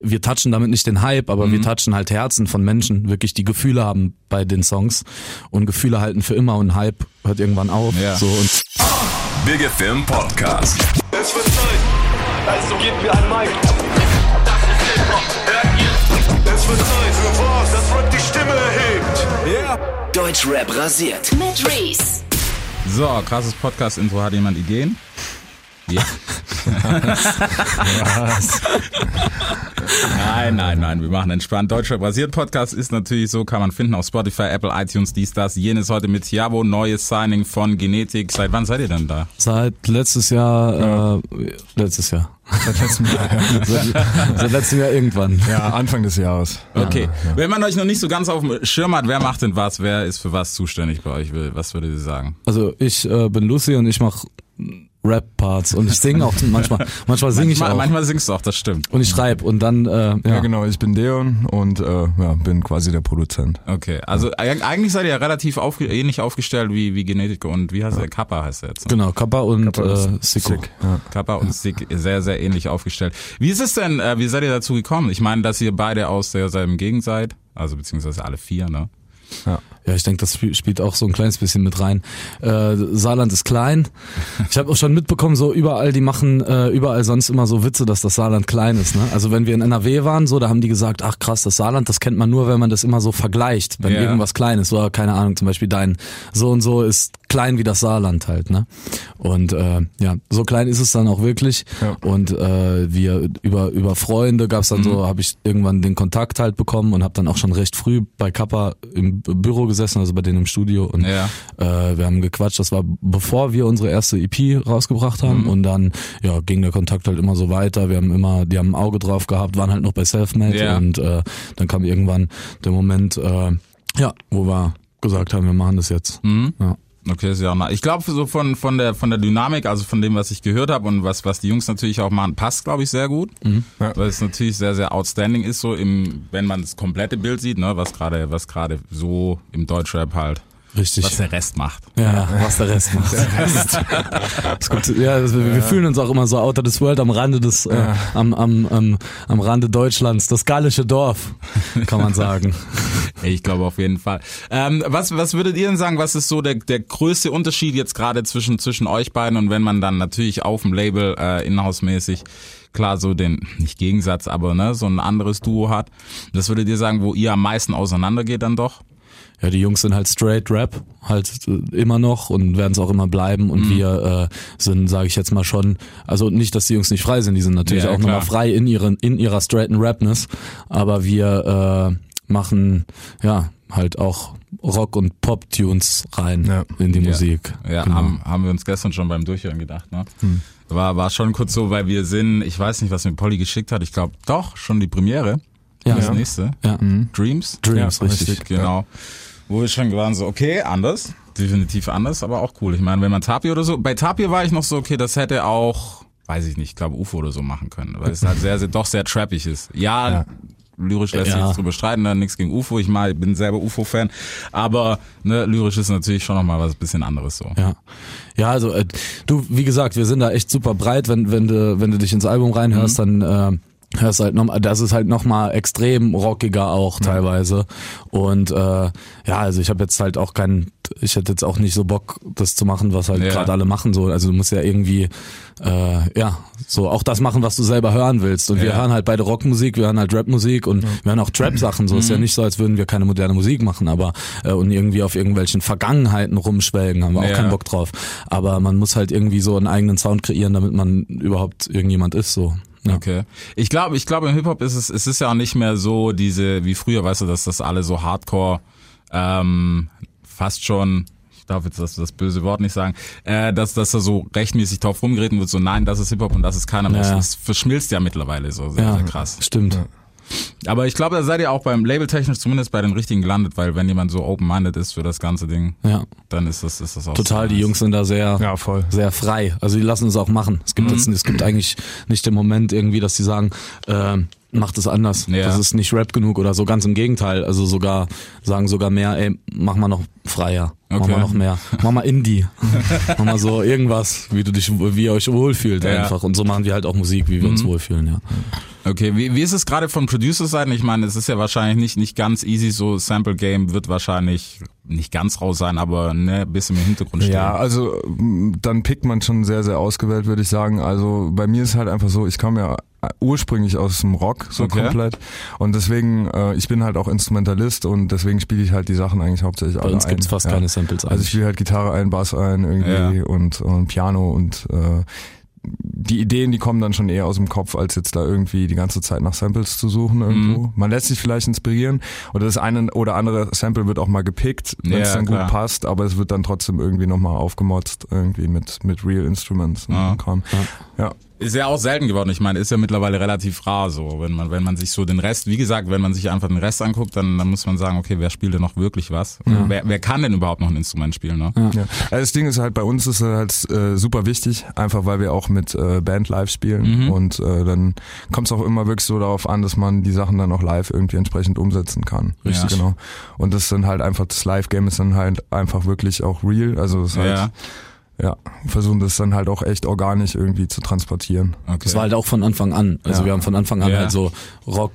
wir touchen damit nicht den Hype, aber Mhm. wir touchen halt Herzen von Menschen, wirklich die Gefühle haben bei den Songs und Gefühle halten für immer und Hype hört irgendwann auf. Ja. So und Big FM Podcast. Es wird Zeit, also gebt mir ein Mic. Das ist Hip-Hop, hört ihr? Es wird Zeit für was, das Rap die Stimme erhebt. Ja. Deutschrap rasiert. Mit Reese. So, krasses Podcast-Intro. Hat jemand Ideen? Ja. nein, nein, nein, wir machen entspannt. Deutscher basiert Podcast ist natürlich so, kann man finden auf Spotify, Apple, iTunes, dies, das, jenes heute mit Javo, neues Signing von Genetik. Seit wann seid ihr denn da? seit letztes Jahr, äh, letztes Jahr, Seit letztem Jahr, ja. seit, seit letztem Jahr irgendwann. ja, Anfang des Jahres. Okay. Wenn man euch noch nicht so ganz auf dem Schirm hat, wer macht denn was, wer ist für was zuständig bei euch? Was würdet ihr sagen? Also ich äh, bin Lucy und ich mache Rap-Parts und ich singe auch manchmal, manchmal singe ich manchmal, auch. manchmal singst du auch, das stimmt. und ich schreibe und dann, äh, ja, Ja, genau, ich bin Deon und äh, ja, bin quasi der Produzent. Okay, also eig- eigentlich seid ihr ja relativ aufge ähnlich aufgestellt wie, wie Genetiker und wie heißt der? Kappa heißt er jetzt. ne? genau, Kappa und Kappa äh, Siko. sick, Ja. Kappa und Sick sehr, sehr ähnlich aufgestellt. Wie ist es denn, äh, wie seid ihr dazu gekommen? Ich meine, dass ihr beide aus derselben Gegend seid, also beziehungsweise alle vier, ne? Ja, ich denke, das spiel- spielt auch so ein kleines bisschen mit rein. Äh, Saarland ist klein. Ich habe auch schon mitbekommen, so überall, die machen äh, überall sonst immer so Witze, dass das Saarland klein ist. Ne? Also wenn wir in NRW waren, so, da haben die gesagt, ach krass, das Saarland, das kennt man nur, wenn man das immer so vergleicht, wenn Ja. irgendwas klein ist. So, keine Ahnung, zum Beispiel dein so und so ist klein wie das Saarland halt. Ne? Und äh, ja, so klein ist es dann auch wirklich. Ja. Und äh, wir über über Freunde gab's dann so, habe ich irgendwann den Kontakt halt bekommen und habe dann auch schon recht früh bei Kappa im Büro gesessen, also bei denen im Studio und Ja. äh, wir haben gequatscht. Das war bevor wir unsere erste EP rausgebracht haben und dann ja ging der Kontakt halt immer so weiter. Wir haben immer, die haben ein Auge drauf gehabt, waren halt noch bei Selfmade Ja. und äh, dann kam irgendwann der Moment, äh, ja, wo wir gesagt haben, wir machen das jetzt. Mhm. Ja. Okay, ist ja auch nah. Ich glaube so von von der von der Dynamik, also von dem, was ich gehört habe und was was die Jungs natürlich auch machen, passt, glaube ich, sehr gut, Ja. weil es natürlich sehr sehr outstanding ist so im, wenn man das komplette Bild sieht, ne, was gerade was gerade so im Deutschrap halt, Richtig. was der Rest macht. Ja, was der Rest macht. ist gut. Ja, das, wir, wir fühlen uns auch immer so out of this world am Rande des, äh, am, am, am, am Rande Deutschlands, das gallische Dorf, kann man sagen. Ich glaube auf jeden Fall. Ähm, was, was würdet ihr denn sagen, was ist so der, der größte Unterschied jetzt gerade zwischen, zwischen euch beiden und wenn man dann natürlich auf dem Label äh, inhouse-mäßig klar so den, nicht Gegensatz, aber ne, so ein anderes Duo hat. Das würdet ihr sagen, wo ihr am meisten auseinandergeht dann doch? Ja, die Jungs sind halt straight Rap, halt äh, immer noch und werden es auch immer bleiben. Und wir äh, sind, sage ich jetzt mal schon, also nicht, dass die Jungs nicht frei sind, die sind natürlich Ja, auch klar. nochmal frei in ihren, in ihrer straighten Rapness, aber wir äh, machen ja halt auch Rock- und Pop-Tunes rein Ja. in die Ja. Musik. Ja, Genau. haben, haben wir uns gestern schon beim Durchhören gedacht, ne? War, war schon kurz so, weil wir sind, ich weiß nicht, was mir Polly geschickt hat, ich glaube doch, schon die Premiere. Ja. Das Ja. nächste. Ja. Dreams. Dreams, Ja, richtig. richtig. Genau. Wo wir schon waren, so, okay, anders. Definitiv anders, aber auch cool. Ich meine, wenn man Tapir oder so, bei Tapir war ich noch so, okay, das hätte auch, weiß ich nicht, ich glaube UFO oder so machen können, weil es halt sehr, sehr, doch sehr trappig ist. Ja, Ja. Lyrisch lässt sich Ja. drüber streiten, dann nichts gegen UFO. Ich mal, bin selber UFO-Fan, aber ne, lyrisch ist natürlich schon nochmal was bisschen anderes so. Ja. Ja, also äh, du, wie gesagt, wir sind da echt super breit, wenn wenn du wenn du dich ins Album reinhörst, dann äh, hörst halt noch, das ist halt noch mal extrem rockiger auch teilweise und äh, ja, also ich habe jetzt halt auch keinen ich hätte jetzt auch nicht so Bock das zu machen, was halt Ja. gerade alle machen so, also du musst ja irgendwie äh, ja, so auch das machen, was du selber hören willst und wir Ja. hören halt beide Rockmusik, wir hören halt Rapmusik und wir hören auch Trap Sachen, so ist ja nicht so, als würden wir keine moderne Musik machen, aber äh, und irgendwie auf irgendwelchen Vergangenheiten rumschwelgen, haben wir auch Ja. keinen Bock drauf. Aber man muss halt irgendwie so einen eigenen Sound kreieren, damit man überhaupt irgendjemand ist. So. Ja. Okay. Ich glaube, ich glaube im Hip Hop ist es, es ist ja auch nicht mehr so diese wie früher, weißt du, dass das alle so Hardcore, ähm, fast schon. Ich darf jetzt das, das böse Wort nicht sagen, äh, dass, dass da so rechtmäßig drauf rumgeritten wird, so nein, das ist Hip-Hop und das ist keiner mehr. Ja. Das verschmilzt ja mittlerweile so sehr, Ja, sehr krass. Stimmt. Aber ich glaube, da seid ihr auch beim Label technisch zumindest bei den richtigen gelandet, weil wenn jemand so open-minded ist für das ganze Ding, Ja. dann ist das, ist das auch Total, so die. Jungs sind da sehr, Ja, voll. sehr frei. Also die lassen es auch machen. Es gibt Mhm. jetzt, es gibt eigentlich nicht den Moment irgendwie, dass die sagen, äh, macht es anders. Ja. Das ist nicht Rap genug oder so. Ganz im Gegenteil. Also sogar sagen sogar mehr, ey, mach mal noch freier, mach Okay. mal noch mehr, mach mal Indie, mach mal so irgendwas, wie du dich, wie ihr euch wohlfühlt Ja. Mhm. einfach. Und so machen wir halt auch Musik, wie wir uns wohlfühlen. Ja. Okay, wie, wie ist es gerade von Producer-Seiten? Ich meine, es ist ja wahrscheinlich nicht, nicht ganz easy, so Sample Game wird wahrscheinlich nicht ganz raus sein, aber ne, ein bisschen im Hintergrund stehen. Ja, also m, dann pickt man schon sehr, sehr ausgewählt, würde ich sagen. Also bei mir ist halt einfach so, ich komme ja ursprünglich aus dem Rock so Okay. komplett und deswegen äh, ich bin halt auch Instrumentalist und deswegen spiele ich halt die Sachen eigentlich hauptsächlich Bei alle uns ein. gibt's fast ja. keine Samples Also ich eigentlich. spiele halt Gitarre ein, Bass ein irgendwie Ja. und, und Piano und äh, die Ideen, die kommen dann schon eher aus dem Kopf, als jetzt da irgendwie die ganze Zeit nach Samples zu suchen irgendwo. Mhm. Man lässt sich vielleicht inspirieren oder das eine oder andere Sample wird auch mal gepickt, wenn es Ja, dann klar. gut passt, aber es wird dann trotzdem irgendwie nochmal aufgemotzt irgendwie mit, mit Real Instruments und Ja. Kram. Ja. Ist ja auch selten geworden. Ich meine, ist ja mittlerweile relativ rar so. Wenn man, wenn man sich so den Rest, wie gesagt, wenn man sich einfach den Rest anguckt, dann, dann muss man sagen, okay, wer spielt denn noch wirklich was? Wer, wer kann denn überhaupt noch ein Instrument spielen, ne? Ja. Also das Ding ist halt, bei uns ist halt äh, super wichtig, einfach weil wir auch mit äh, Band live spielen Mhm. und äh, dann kommt es auch immer wirklich so darauf an, dass man die Sachen dann auch live irgendwie entsprechend umsetzen kann. Richtig. Genau. Und das ist dann halt einfach, das Live-Game ist dann halt einfach wirklich auch real, also das ist halt, Ja, ja, versuchen das dann halt auch echt organisch irgendwie zu transportieren. okay. Das war halt auch von Anfang an. Also Ja. wir haben von Anfang an Ja. halt so Rock,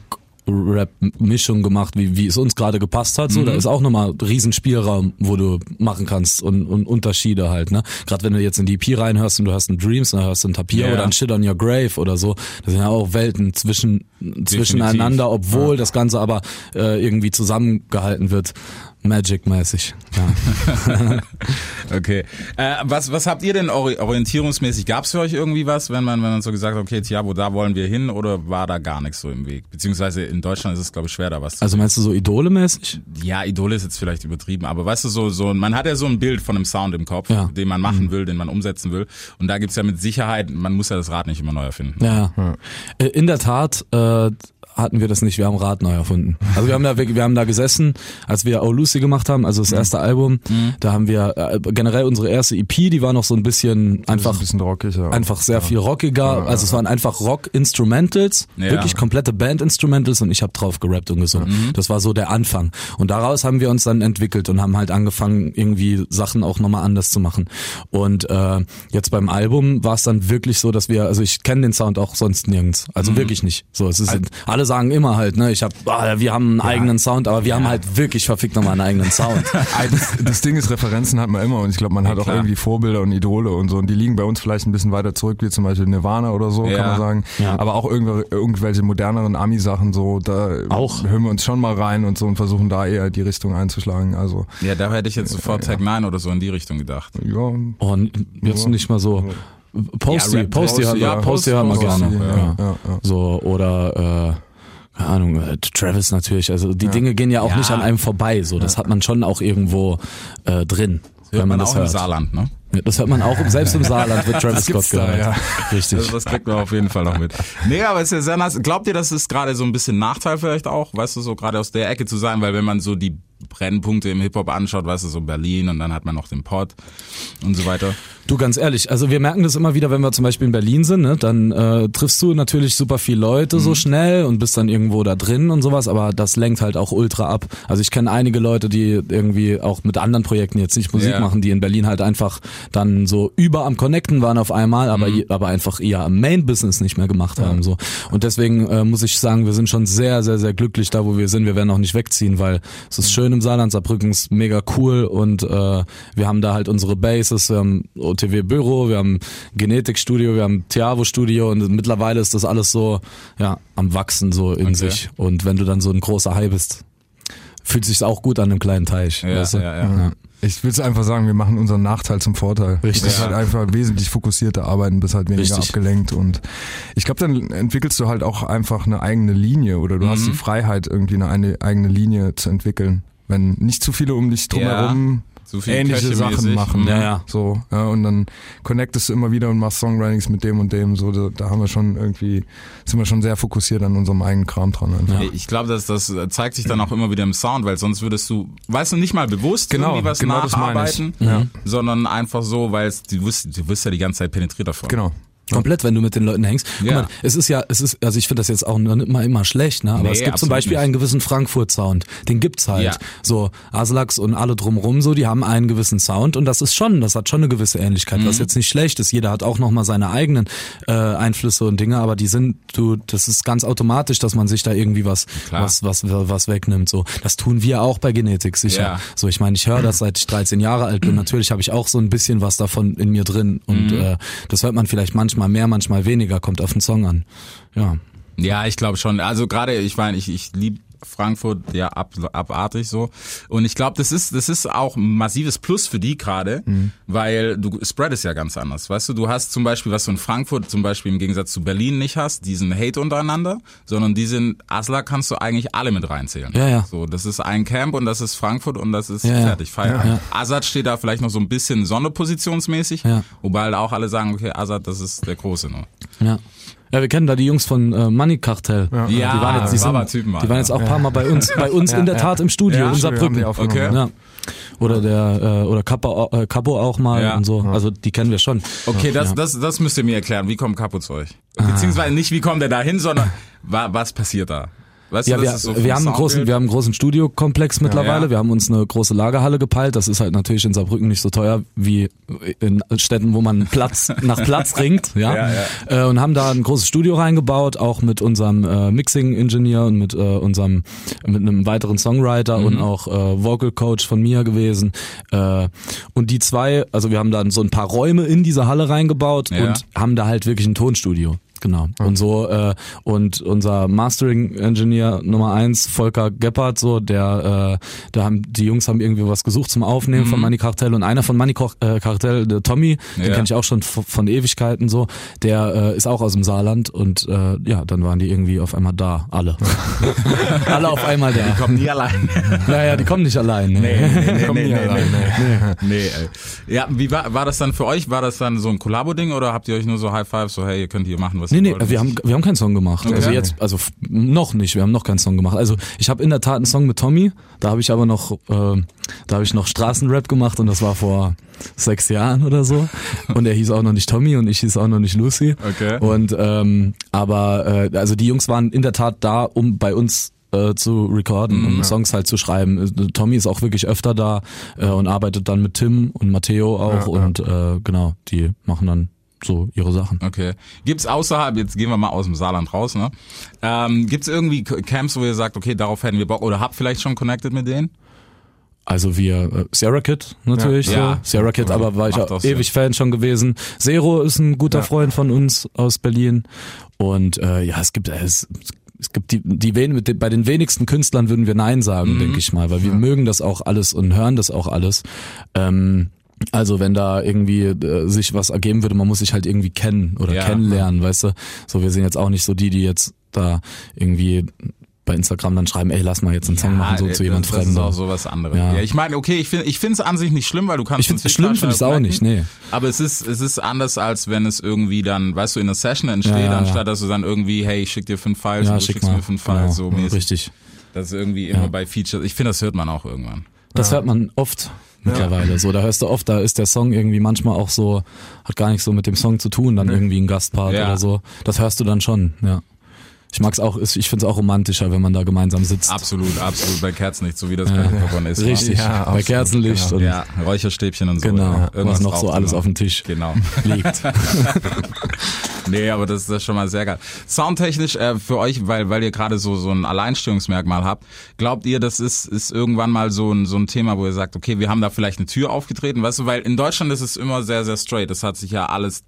Rap-Mischung gemacht, wie, wie es uns gerade gepasst hat. So, Mhm. da ist auch nochmal riesen Spielraum, wo du machen kannst und, und Unterschiede halt. Ne, gerade wenn du jetzt in die EP reinhörst und du hast einen Dreams, dann hörst du einen Tapir Ja. oder ein Shit on Your Grave oder so. Das sind ja auch Welten zwischen zwischeneinander, obwohl das Ganze aber äh, irgendwie zusammengehalten wird. Magic-mäßig. Ja. Okay. Äh, was, was habt ihr denn ori orientierungsmäßig? Gab es für euch irgendwie was, wenn man, wenn man so gesagt hat, okay, Tiabo, da wollen wir hin oder war da gar nichts so im Weg? Beziehungsweise in Deutschland ist es, glaube ich, schwer, da was zu Also meinst du so Idole-mäßig? Ja, Idole ist jetzt vielleicht übertrieben, aber weißt du, so, so, man hat ja so ein Bild von einem Sound im Kopf, Ja. den man machen will, den man umsetzen will. Und da gibt's ja mit Sicherheit, man muss ja das Rad nicht immer neu erfinden. Ja. Äh, In der Tat äh, hatten wir das nicht, wir haben Rad neu erfunden. Also wir haben da wir haben da gesessen, als wir Oh Lucy gemacht haben, also das erste Album, da haben wir äh, generell unsere erste EP, die war noch so ein bisschen einfach ein bisschen rockiger. einfach sehr viel rockiger, also es waren einfach Rock-Instrumentals, Ja. wirklich komplette Band-Instrumentals und ich habe drauf gerappt und gesungen. Das war so der Anfang. Und daraus haben wir uns dann entwickelt und haben halt angefangen, irgendwie Sachen auch nochmal anders zu machen. Und äh, jetzt beim Album war es dann wirklich so, dass wir, also ich kenne den Sound auch sonst nirgends, also wirklich nicht. So, es ist, alle sagen immer halt, ne, ich hab, ah, wir haben einen eigenen Sound, aber wir haben halt wirklich verfickt nochmal einen eigenen Sound. Das, das Ding ist, Referenzen hat man immer und ich glaube, man hat auch klar. irgendwie Vorbilder und Idole und so und die liegen bei uns vielleicht ein bisschen weiter zurück, wie zum Beispiel Nirvana oder so, Ja. kann man sagen. Ja. Aber auch irgendw irgendwelche moderneren Ami-Sachen so, da Auch. hören wir uns schon mal rein und so und versuchen da eher die Richtung einzuschlagen. Also Ja, da hätte ich jetzt sofort Tag 9 oder so in die Richtung gedacht. ja, Und jetzt nicht mal so. Posty, Ja, Rap- Posty, Posty, ja, ja, Posty hören wir Posty, gerne. ja. Ja. ja, ja. So, oder äh, keine Ahnung, äh, Travis natürlich. Also die Dinge gehen ja auch Ja. nicht an einem vorbei. So, das hat man schon auch irgendwo äh, drin, Hört wenn man, man das auch im hört. Saarland, ne? Ja, Das hört man auch, selbst im Saarland wird Travis Scott da, gehört. ja. Richtig. Also das kriegt man auf jeden Fall noch mit. Nee, aber es ist ja sehr nice. Glaubt ihr, das ist gerade so ein bisschen Nachteil vielleicht auch, weißt du, so gerade aus der Ecke zu sein, weil wenn man so die Brennpunkte im Hip-Hop anschaut, weißt du, so Berlin und dann hat man noch den Pod und so weiter. Du, ganz ehrlich, also wir merken das immer wieder, wenn wir zum Beispiel in Berlin sind, ne, dann äh, triffst du natürlich super viele Leute so schnell und bist dann irgendwo da drin und sowas, aber das lenkt halt auch ultra ab. Also ich kenne einige Leute, die irgendwie auch mit anderen Projekten jetzt nicht Musik Ja. machen, die in Berlin halt einfach dann so über am Connecten waren auf einmal, aber, je- aber einfach eher am Main-Business nicht mehr gemacht haben. so Und deswegen äh, muss ich sagen, wir sind schon sehr, sehr, sehr glücklich da, wo wir sind. Wir werden auch nicht wegziehen, weil es ist schön im Saarland, Saarbrücken ist mega cool und äh, wir haben da halt unsere Bases, wir haben OTW Büro, wir haben Genetikstudio, wir haben Tiavo Studio und mittlerweile ist das alles so ja am wachsen so in Okay. sich und wenn du dann so ein großer Hai bist, fühlt sich's auch gut an einem kleinen Teich, Ja, weißt du? ja, ja. Ich will es einfach sagen, wir machen unseren Nachteil zum Vorteil. Richtig. Das ist halt einfach wesentlich fokussierter arbeiten, bist halt weniger Richtig. abgelenkt und ich glaube, dann entwickelst du halt auch einfach eine eigene Linie oder du Mhm. hast die Freiheit, irgendwie eine eigene Linie zu entwickeln. Wenn nicht zu viele um dich drumherum Zu viel ähnliche. Sachen machen. Ja, ja. So, ja, und dann connectest du immer wieder und machst Songwritings mit dem und dem. So, da, da haben wir schon irgendwie, sind wir schon sehr fokussiert an unserem eigenen Kram dran. Einfach. Ich glaube, dass das zeigt sich dann auch immer wieder im Sound, weil sonst würdest du, weißt du, nicht mal bewusst Genau, irgendwie was genau das nacharbeiten, Ja. sondern einfach so, weil es, du wirst, du wirst ja die ganze Zeit penetriert davon. Genau. Komplett, wenn du mit den Leuten hängst. Guck Ja. mal, es ist ja, es ist, also ich finde das jetzt auch nicht immer, immer schlecht, ne? Aber Nee, es gibt zum Beispiel nicht. einen gewissen Frankfurt-Sound. Den gibt's halt. Ja. So, Aslaks und alle drumrum so, die haben einen gewissen Sound und das ist schon, das hat schon eine gewisse Ähnlichkeit, Mhm. was jetzt nicht schlecht ist. Jeder hat auch nochmal seine eigenen äh, Einflüsse und Dinge, aber die sind, du, das ist ganz automatisch, dass man sich da irgendwie was, Klar. was, was, was wegnimmt. So, das tun wir auch bei Genetik, sicher. Ja. So, ich meine, ich höre das seit ich 13 Jahre alt bin. Natürlich habe ich auch so ein bisschen was davon in mir drin und Mhm. äh, das hört man vielleicht manchmal mehr, manchmal weniger, kommt auf den Song an. Ja. Ja, ich glaube schon. Also gerade, ich meine, ich, ich liebe Frankfurt ja ab, abartig so. Und ich glaube, das ist, das ist auch ein massives Plus für die gerade, Mhm. weil du Spread ist ja ganz anders. Weißt du, du hast zum Beispiel, was du in Frankfurt zum Beispiel im Gegensatz zu Berlin nicht hast, diesen Hate untereinander, sondern diesen Asla kannst du eigentlich alle mit reinzählen. Ja, ja. So, das ist ein Camp und das ist Frankfurt und das ist Ja, ja. fertig. Feierabend. Ja. Assad steht da vielleicht noch so ein bisschen sonderpositionsmäßig, Ja. wobei halt auch alle sagen, okay, Assad, das ist der Große nur. Ja. Ja, wir kennen da die Jungs von äh, Money Cartel. Ja, die waren jetzt, die sind, Baba-Typen, die waren jetzt auch ein paar Mal bei uns, bei uns Ja, in der ja. Tat im Studio, Ja, in Saarbrücken. Okay. Ja. Oder der äh, oder Capo, äh, Capo auch mal Ja. und so. Also die kennen wir schon. Okay, das, Ja. das, das müsst ihr mir erklären. Wie kommt Capo zu euch? Beziehungsweise nicht, wie kommt er da hin, sondern wa, was passiert da? Weißt Ja, du, wir, so wir haben einen großen, wir haben einen großen Studiokomplex mittlerweile. Ja. Wir haben uns eine große Lagerhalle gepeilt. Das ist halt natürlich in Saarbrücken nicht so teuer wie in Städten, wo man Platz nach Platz ringt, ja. Ja, Äh, und haben da ein großes Studio reingebaut, auch mit unserem äh, Mixing-Ingenieur und mit äh, unserem mit einem weiteren Songwriter und Mhm. auch äh, Vocal Coach von mir gewesen. Äh, und die zwei, also wir haben dann so ein paar Räume in diese Halle reingebaut Ja. und haben da halt wirklich ein Tonstudio. Genau. Und so, äh, und unser Mastering-Engineer Nummer eins, Volker Gebhardt, so, der, äh, da haben, die Jungs haben irgendwie was gesucht zum Aufnehmen von Money Cartel und einer von Money Ko- äh, Cartel, der Tommy, den Ja. kenne ich auch schon von Ewigkeiten so, der äh, ist auch aus dem Saarland und äh, ja, dann waren die irgendwie auf einmal da, alle. alle auf einmal da. Kommt nie allein. Naja, die kommen nicht allein. Ne? nee, Kommen nee, nie nee, allein, nee. Nee, ey. Ja, wie war, war das dann für euch? War das dann so ein Kollabo-Ding oder habt ihr euch nur so High Five, so hey, ihr könnt hier machen, was Nee, ihr nee, wollt? wir haben, wir haben keinen Song gemacht. Okay. Also jetzt, also noch nicht, wir haben noch keinen Song gemacht. Also ich habe in der Tat einen Song mit Tommy, da habe ich aber noch, äh, da habe ich noch Straßenrap gemacht und das war vor sechs Jahren oder so. Und er hieß auch noch nicht Tommy und ich hieß auch noch nicht Lucy. Okay. Und ähm, aber äh, also die Jungs waren in der Tat da, um bei uns äh, zu recorden, um Songs halt zu schreiben. Äh, Tommy ist auch wirklich öfter da äh, und arbeitet dann mit Tim und Matteo auch und äh, genau, die machen dann so ihre Sachen. Okay. Gibt's außerhalb, jetzt gehen wir mal aus dem Saarland raus, ne? Ähm, gibt's irgendwie Camps, wo ihr sagt, okay, darauf hätten wir Bock oder habt vielleicht schon connected mit denen? Also wir, äh, Sierra Kid natürlich Ja. so. Ja. Sierra Kid, aber war ich auch auch Sinn. ewig Fan schon gewesen. Zero ist ein guter Freund von uns aus Berlin. Und äh, ja, es gibt äh, es, es gibt die, die wen, bei den wenigsten Künstlern würden wir Nein Mhm. sagen, denke ich mal, weil wir mögen das auch alles und hören das auch alles. Ähm, also wenn da irgendwie äh, sich was ergeben würde, man muss sich halt irgendwie kennen oder Ja. kennenlernen, weißt du. So, wir sind jetzt auch nicht so die, die jetzt da irgendwie bei Instagram dann schreiben, ey, lass mal jetzt einen Song machen, so äh, zu jemand das, das Fremden. ist auch sowas anderes. Ja. Ja. ich meine, okay, ich finde ich finde es an sich nicht schlimm, weil du kannst Ich find's uns schlimm, finde schnell auch nicht, nee. Aber es ist es ist anders als wenn es irgendwie dann, weißt du, in einer Session entsteht, Ja, ja, ja. anstatt dass du dann irgendwie, hey, ich schick dir fünf Files Ja, und du schick schickst mal. mir fünf Files Genau. so mäßig. Richtig. Das ist irgendwie immer Ja. bei Features. Ich finde, das hört man auch irgendwann. Das hört man oft mittlerweile. So, da hörst du oft, da ist der Song irgendwie manchmal auch so, hat gar nicht so mit dem Song zu tun, dann irgendwie ein Gastpart Ja. oder so. Das hörst du dann schon, ja. Ich mag's auch, ich finde es auch romantischer, wenn man da gemeinsam sitzt. Absolut, absolut bei Kerzenlicht, so wie das bei Hintergrund ist. Richtig, Ja, bei absolut, Kerzenlicht genau. und Ja, Räucherstäbchen und so. genau, ja. was Irgendwas noch so alles genau. auf dem Tisch Genau. liegt. Nee, aber das, das ist schon mal sehr geil. Soundtechnisch äh, für euch, weil, weil ihr gerade so, so ein Alleinstellungsmerkmal habt, glaubt ihr, das ist, ist irgendwann mal so ein, so ein Thema, wo ihr sagt, okay, wir haben da vielleicht eine Tür aufgetreten, weißt du, weil in Deutschland ist es immer sehr, sehr straight. Das hat sich ja alles,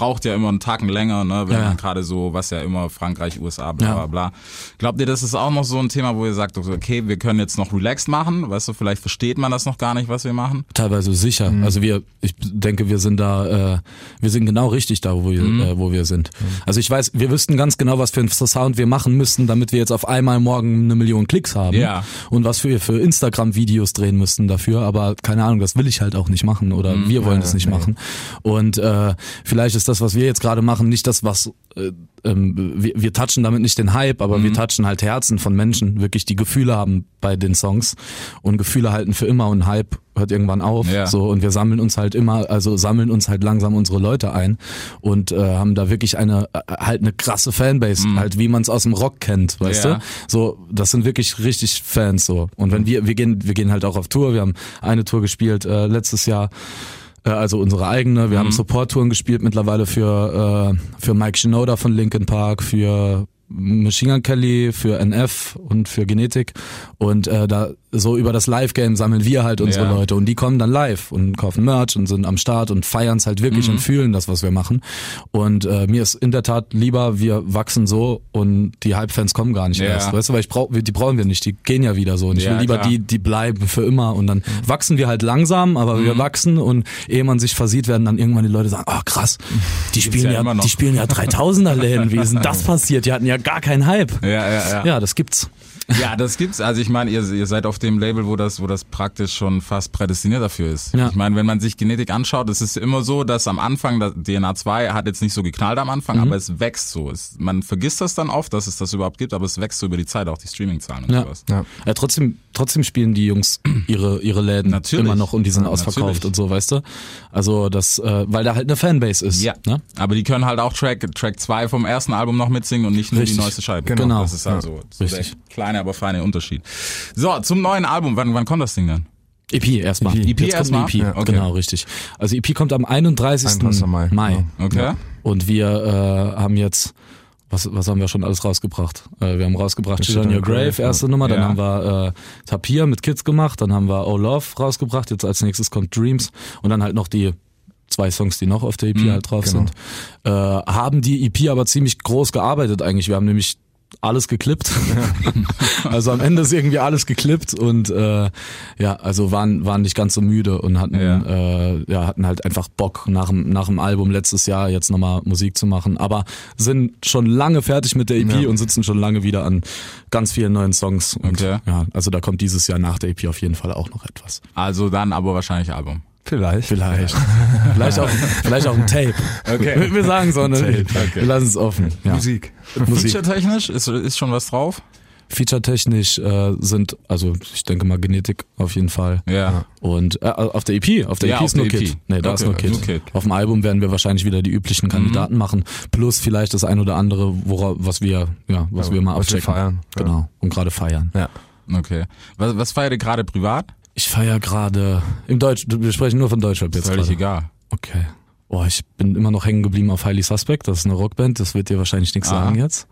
braucht ja immer einen Tacken länger, ne, wenn Ja, gerade so, was ja immer Frankreich, USA, bla, bla, bla. Glaubt ihr, das ist auch noch so ein Thema, wo ihr sagt, okay, wir können jetzt noch relaxed machen, weißt du, vielleicht versteht man das noch gar nicht, was wir machen? Teilweise sicher. Also wir, ich denke, wir sind da, äh, wir sind genau richtig da, wo wir, äh, wo wir sind. Also ich weiß, wir wüssten ganz genau, was für einen Sound wir machen müssten, damit wir jetzt auf einmal morgen eine Million Klicks haben. Ja. Und was wir für Instagram-Videos drehen müssten dafür. Aber keine Ahnung, das will ich halt auch nicht machen oder wir wollen es nicht machen. Und äh, vielleicht ist das, was wir jetzt gerade machen, nicht das, was äh, ähm, wir, wir touchen damit nicht den Hype, aber Mhm. wir touchen halt Herzen von Menschen, wirklich die Gefühle haben bei den Songs und Gefühle halten für immer und Hype hört irgendwann auf. Ja. So und wir sammeln uns halt immer, also sammeln uns halt langsam unsere Leute ein und äh, haben da wirklich eine äh, halt eine krasse Fanbase, halt wie man es aus dem Rock kennt, weißt Mhm. Ja. du? So, das sind wirklich richtig Fans so. Und wenn wir wir gehen wir gehen halt auch auf Tour. Wir haben eine Tour gespielt äh, letztes Jahr äh, also unsere eigene. Wir haben Support-Touren gespielt mittlerweile für, äh, für Mike Shinoda von Linkin Park, für Machine Gun Kelly, für NF und für Genetik. Und äh, da so über das Live-Game sammeln wir halt unsere Ja. Leute und die kommen dann live und kaufen Merch und sind am Start und feiern es halt wirklich und fühlen das, was wir machen. Und äh, mir ist in der Tat lieber, wir wachsen so und die Hype-Fans kommen gar nicht Ja. erst. Weißt du, weil ich brauch, die brauchen wir nicht, die gehen ja wieder so. Und ich Ja, will lieber klar. die, die bleiben für immer und dann wachsen wir halt langsam, aber Mhm. wir wachsen und ehe man sich versieht, werden dann irgendwann die Leute sagen, oh krass, die spielen ja die spielen ja 3000er Läden, wie ist denn das passiert? Die hatten ja gar keinen Hype. Ja, ja, ja. Ja, das gibt's. Ja, das gibt's. Also ich meine, ihr, ihr seid auf dem Label, wo das, wo das praktisch schon fast prädestiniert dafür ist. Ja. Ich meine, wenn man sich Genetik anschaut, es ist immer so, dass am Anfang, das DNA 2 hat jetzt nicht so geknallt am Anfang, Mhm. aber es wächst so. Es, man vergisst das dann oft, dass es das überhaupt gibt, aber es wächst so über die Zeit, auch die Streaming-Zahlen und Ja. sowas. Ja. Ja, trotzdem, trotzdem spielen die Jungs ihre, ihre Läden Natürlich. immer noch und die sind ausverkauft natürlich. und so, weißt du? Also das, äh, weil da halt eine Fanbase ist. Ja, Ne? aber die können halt auch Track Track 2 vom ersten Album noch mitsingen und nicht nur Richtig. die neueste Scheibe. Genau. Das ist halt so, Richtig. Kleine, aber feine Unterschied. So, zum neuen Album. Wann, wann kommt das Ding dann? EP erstmal. EP Jetzt kommt erstmal? EP, Ja, okay. genau, richtig. Also EP kommt am 31. 31. Mai, Mai. ja. Okay. Und wir äh, haben jetzt, was, was haben wir schon alles rausgebracht? Äh, wir haben rausgebracht Shit on Your Grave, erste Nummer, dann Ja. haben wir äh, Tapir mit Kids gemacht, dann haben wir Oh Love rausgebracht, jetzt als nächstes kommt Dreams und dann halt noch die zwei Songs, die noch auf der EP Mhm, halt drauf genau. sind. Äh, haben die EP aber ziemlich groß gearbeitet eigentlich. Wir haben nämlich alles geklippt. also am Ende ist irgendwie alles geklippt und äh, ja, also waren waren nicht ganz so müde und hatten Ja. äh, ja hatten halt einfach Bock nach dem nach dem Album letztes Jahr jetzt nochmal Musik zu machen, aber sind schon lange fertig mit der EP Ja. und sitzen schon lange wieder an ganz vielen neuen Songs und Okay. ja, also da kommt dieses Jahr nach der EP auf jeden Fall auch noch etwas. Also dann aber wahrscheinlich Album. Vielleicht. Vielleicht. vielleicht auch vielleicht auch ein Tape. Okay. Wir, wir sagen so, ne? Tape, Wir lassen es offen. Ja. Musik. Musik. Feature-technisch ist, ist schon was drauf? Feature-technisch äh, sind, also ich denke mal Genetik auf jeden Fall. Ja. Und äh, auf der EP, auf der Ja, EP ist nur EP. Kid. Nee, da ist Okay, nur Kid. nur Kid. Auf dem Album werden wir wahrscheinlich wieder die üblichen Mhm. Kandidaten machen, plus vielleicht das ein oder andere, wora, was wir, ja, was Ja, wir mal abchecken. feiern. Genau. Und gerade feiern. Ja. Okay. Was, was feiert ihr gerade privat? Ich feier gerade im Deutsch, wir sprechen nur von Deutschrap jetzt Völlig gerade. egal. Okay. Oh, ich bin immer noch hängen geblieben auf Highly Suspect, das ist eine Rockband, das wird dir wahrscheinlich nichts sagen jetzt.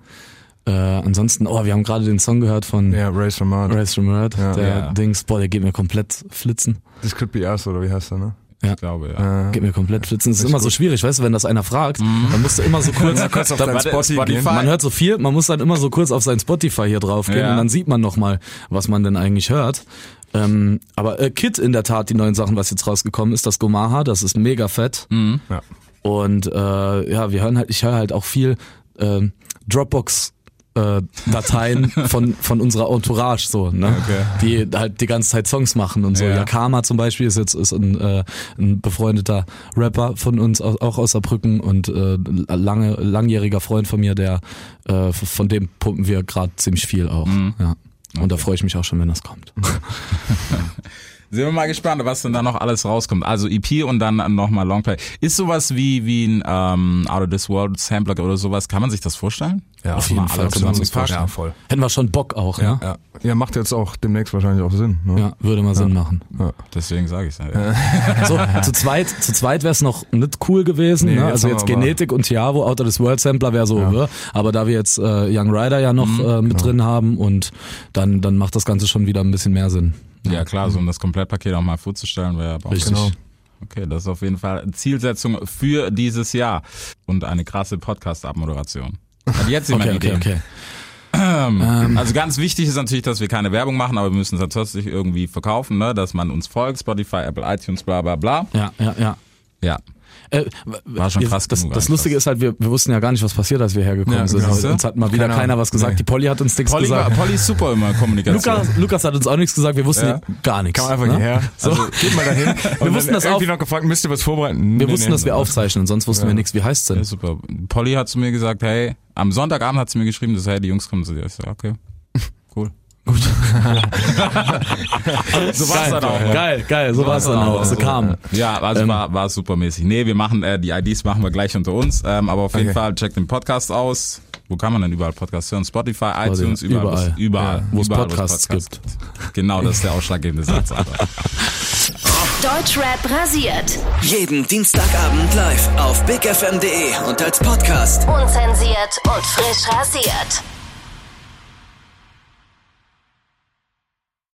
Äh, ansonsten, oh, wir haben gerade den Song gehört von Ja, Race from Mars. Race from Earth, Ja. der Ja. Dings, boah, der geht mir komplett flitzen. This could be us, oder wie heißt der, ne? Ich glaube, ja. Geht mir komplett flitzen. Es ist immer so schwierig, weißt du, wenn das einer fragt, dann musst du immer so kurz, kurz auf dann, Spotify, Spotify. gehen. man hört so viel, man muss dann immer so kurz auf sein Spotify hier drauf gehen Ja. und dann sieht man nochmal, was man denn eigentlich hört. Ähm, aber äh, Kid in der Tat, die neuen Sachen, was jetzt rausgekommen ist, das Gomaha, das ist mega fett. Ja. Und äh, ja, wir hören halt, ich höre halt auch viel ähm, Dropbox äh, Dateien von von unserer Entourage so, ne? Okay. Die halt die ganze Zeit Songs machen und so. Ja. Yakama zum Beispiel ist jetzt ist ein, äh, ein befreundeter Rapper von uns au- auch aus Saarbrücken und äh, lange langjähriger Freund von mir, der äh, von dem pumpen wir gerade ziemlich viel auch. Mhm. Ja. Und da freue ich mich auch schon, wenn das kommt. Sind wir mal gespannt, was denn da noch alles rauskommt. Also EP und dann nochmal Longplay. Ist sowas wie, wie ein ähm, Out of This World Sampler oder sowas, kann man sich das vorstellen? Ja, Auf jeden Fall kann man sich zusammengepackt? Ja, voll. Hätten wir schon Bock auch, Ja, ja? ja. ja, macht jetzt auch demnächst wahrscheinlich auch Sinn. Ne? Ja, würde mal Sinn machen. Ja. Deswegen sage ich ja. So, zu zweit, zu zweit wäre es noch nicht cool gewesen. Nee, ne? jetzt Also jetzt Genetik und Tiavo, Out of this World Sampler wäre so, ja. aber da wir jetzt äh, Young Rider ja noch äh, mit drin haben und dann, dann macht das Ganze schon wieder ein bisschen mehr Sinn. Ja klar, so um das Komplettpaket auch mal vorzustellen, wäre ja auch Richtig. Genau. Okay, das ist auf jeden Fall Zielsetzung für dieses Jahr und eine krasse Podcast-Abmoderation. Hat jetzt jemand Okay, okay, okay. Also ganz wichtig ist natürlich, dass wir keine Werbung machen, aber wir müssen es ja trotzdem irgendwie verkaufen, ne? dass man uns folgt, Spotify, Apple, iTunes, bla bla bla. Ja, ja, ja. Ja. Äh, War schon wir- krass Das, genug das. Lustige ist halt, wir, wir wussten ja gar nicht, was passiert, als wir hergekommen Ja, sind. genau. Also, uns hat mal wieder Keine keiner was gesagt. Nee. Die Polly hat uns nichts Polly, war, gesagt. Polly ist super immer Kommunikation. Lukas, Lukas hat uns auch nichts gesagt. Wir wussten Ja. gar nichts. Kam einfach ne? hierher. So. Also, geht mal dahin. Und Wir wussten das auch. noch gefragt, müsst ihr was vorbereiten? wir Nee, wussten, nee. dass wir aufzeichnen, sonst wussten wir nichts. Wie heißt's Ja, denn? super. Polly hat zu mir gesagt, hey, am Sonntagabend hat sie mir geschrieben, dass hey, die Jungs kommen zu dir. Ich so, okay, cool. Gut. so war's dann auch. Geil, geil, so war's dann auch. So kam. Ja, also Ähm, war, war supermäßig. Nee, wir machen, äh, die IDs machen wir gleich unter uns, ähm, aber auf jeden Okay. Fall checkt den Podcast aus. Wo kann man denn überall Podcasts hören? Spotify, iTunes, überall. überall. Überall. Ja, wo's überall, Podcasts gibt. Genau, das ist der ausschlaggebende Satz. Alter. Deutschrap rasiert. Jeden Dienstagabend live auf bigfm.de und als Podcast. Unzensiert und frisch rasiert.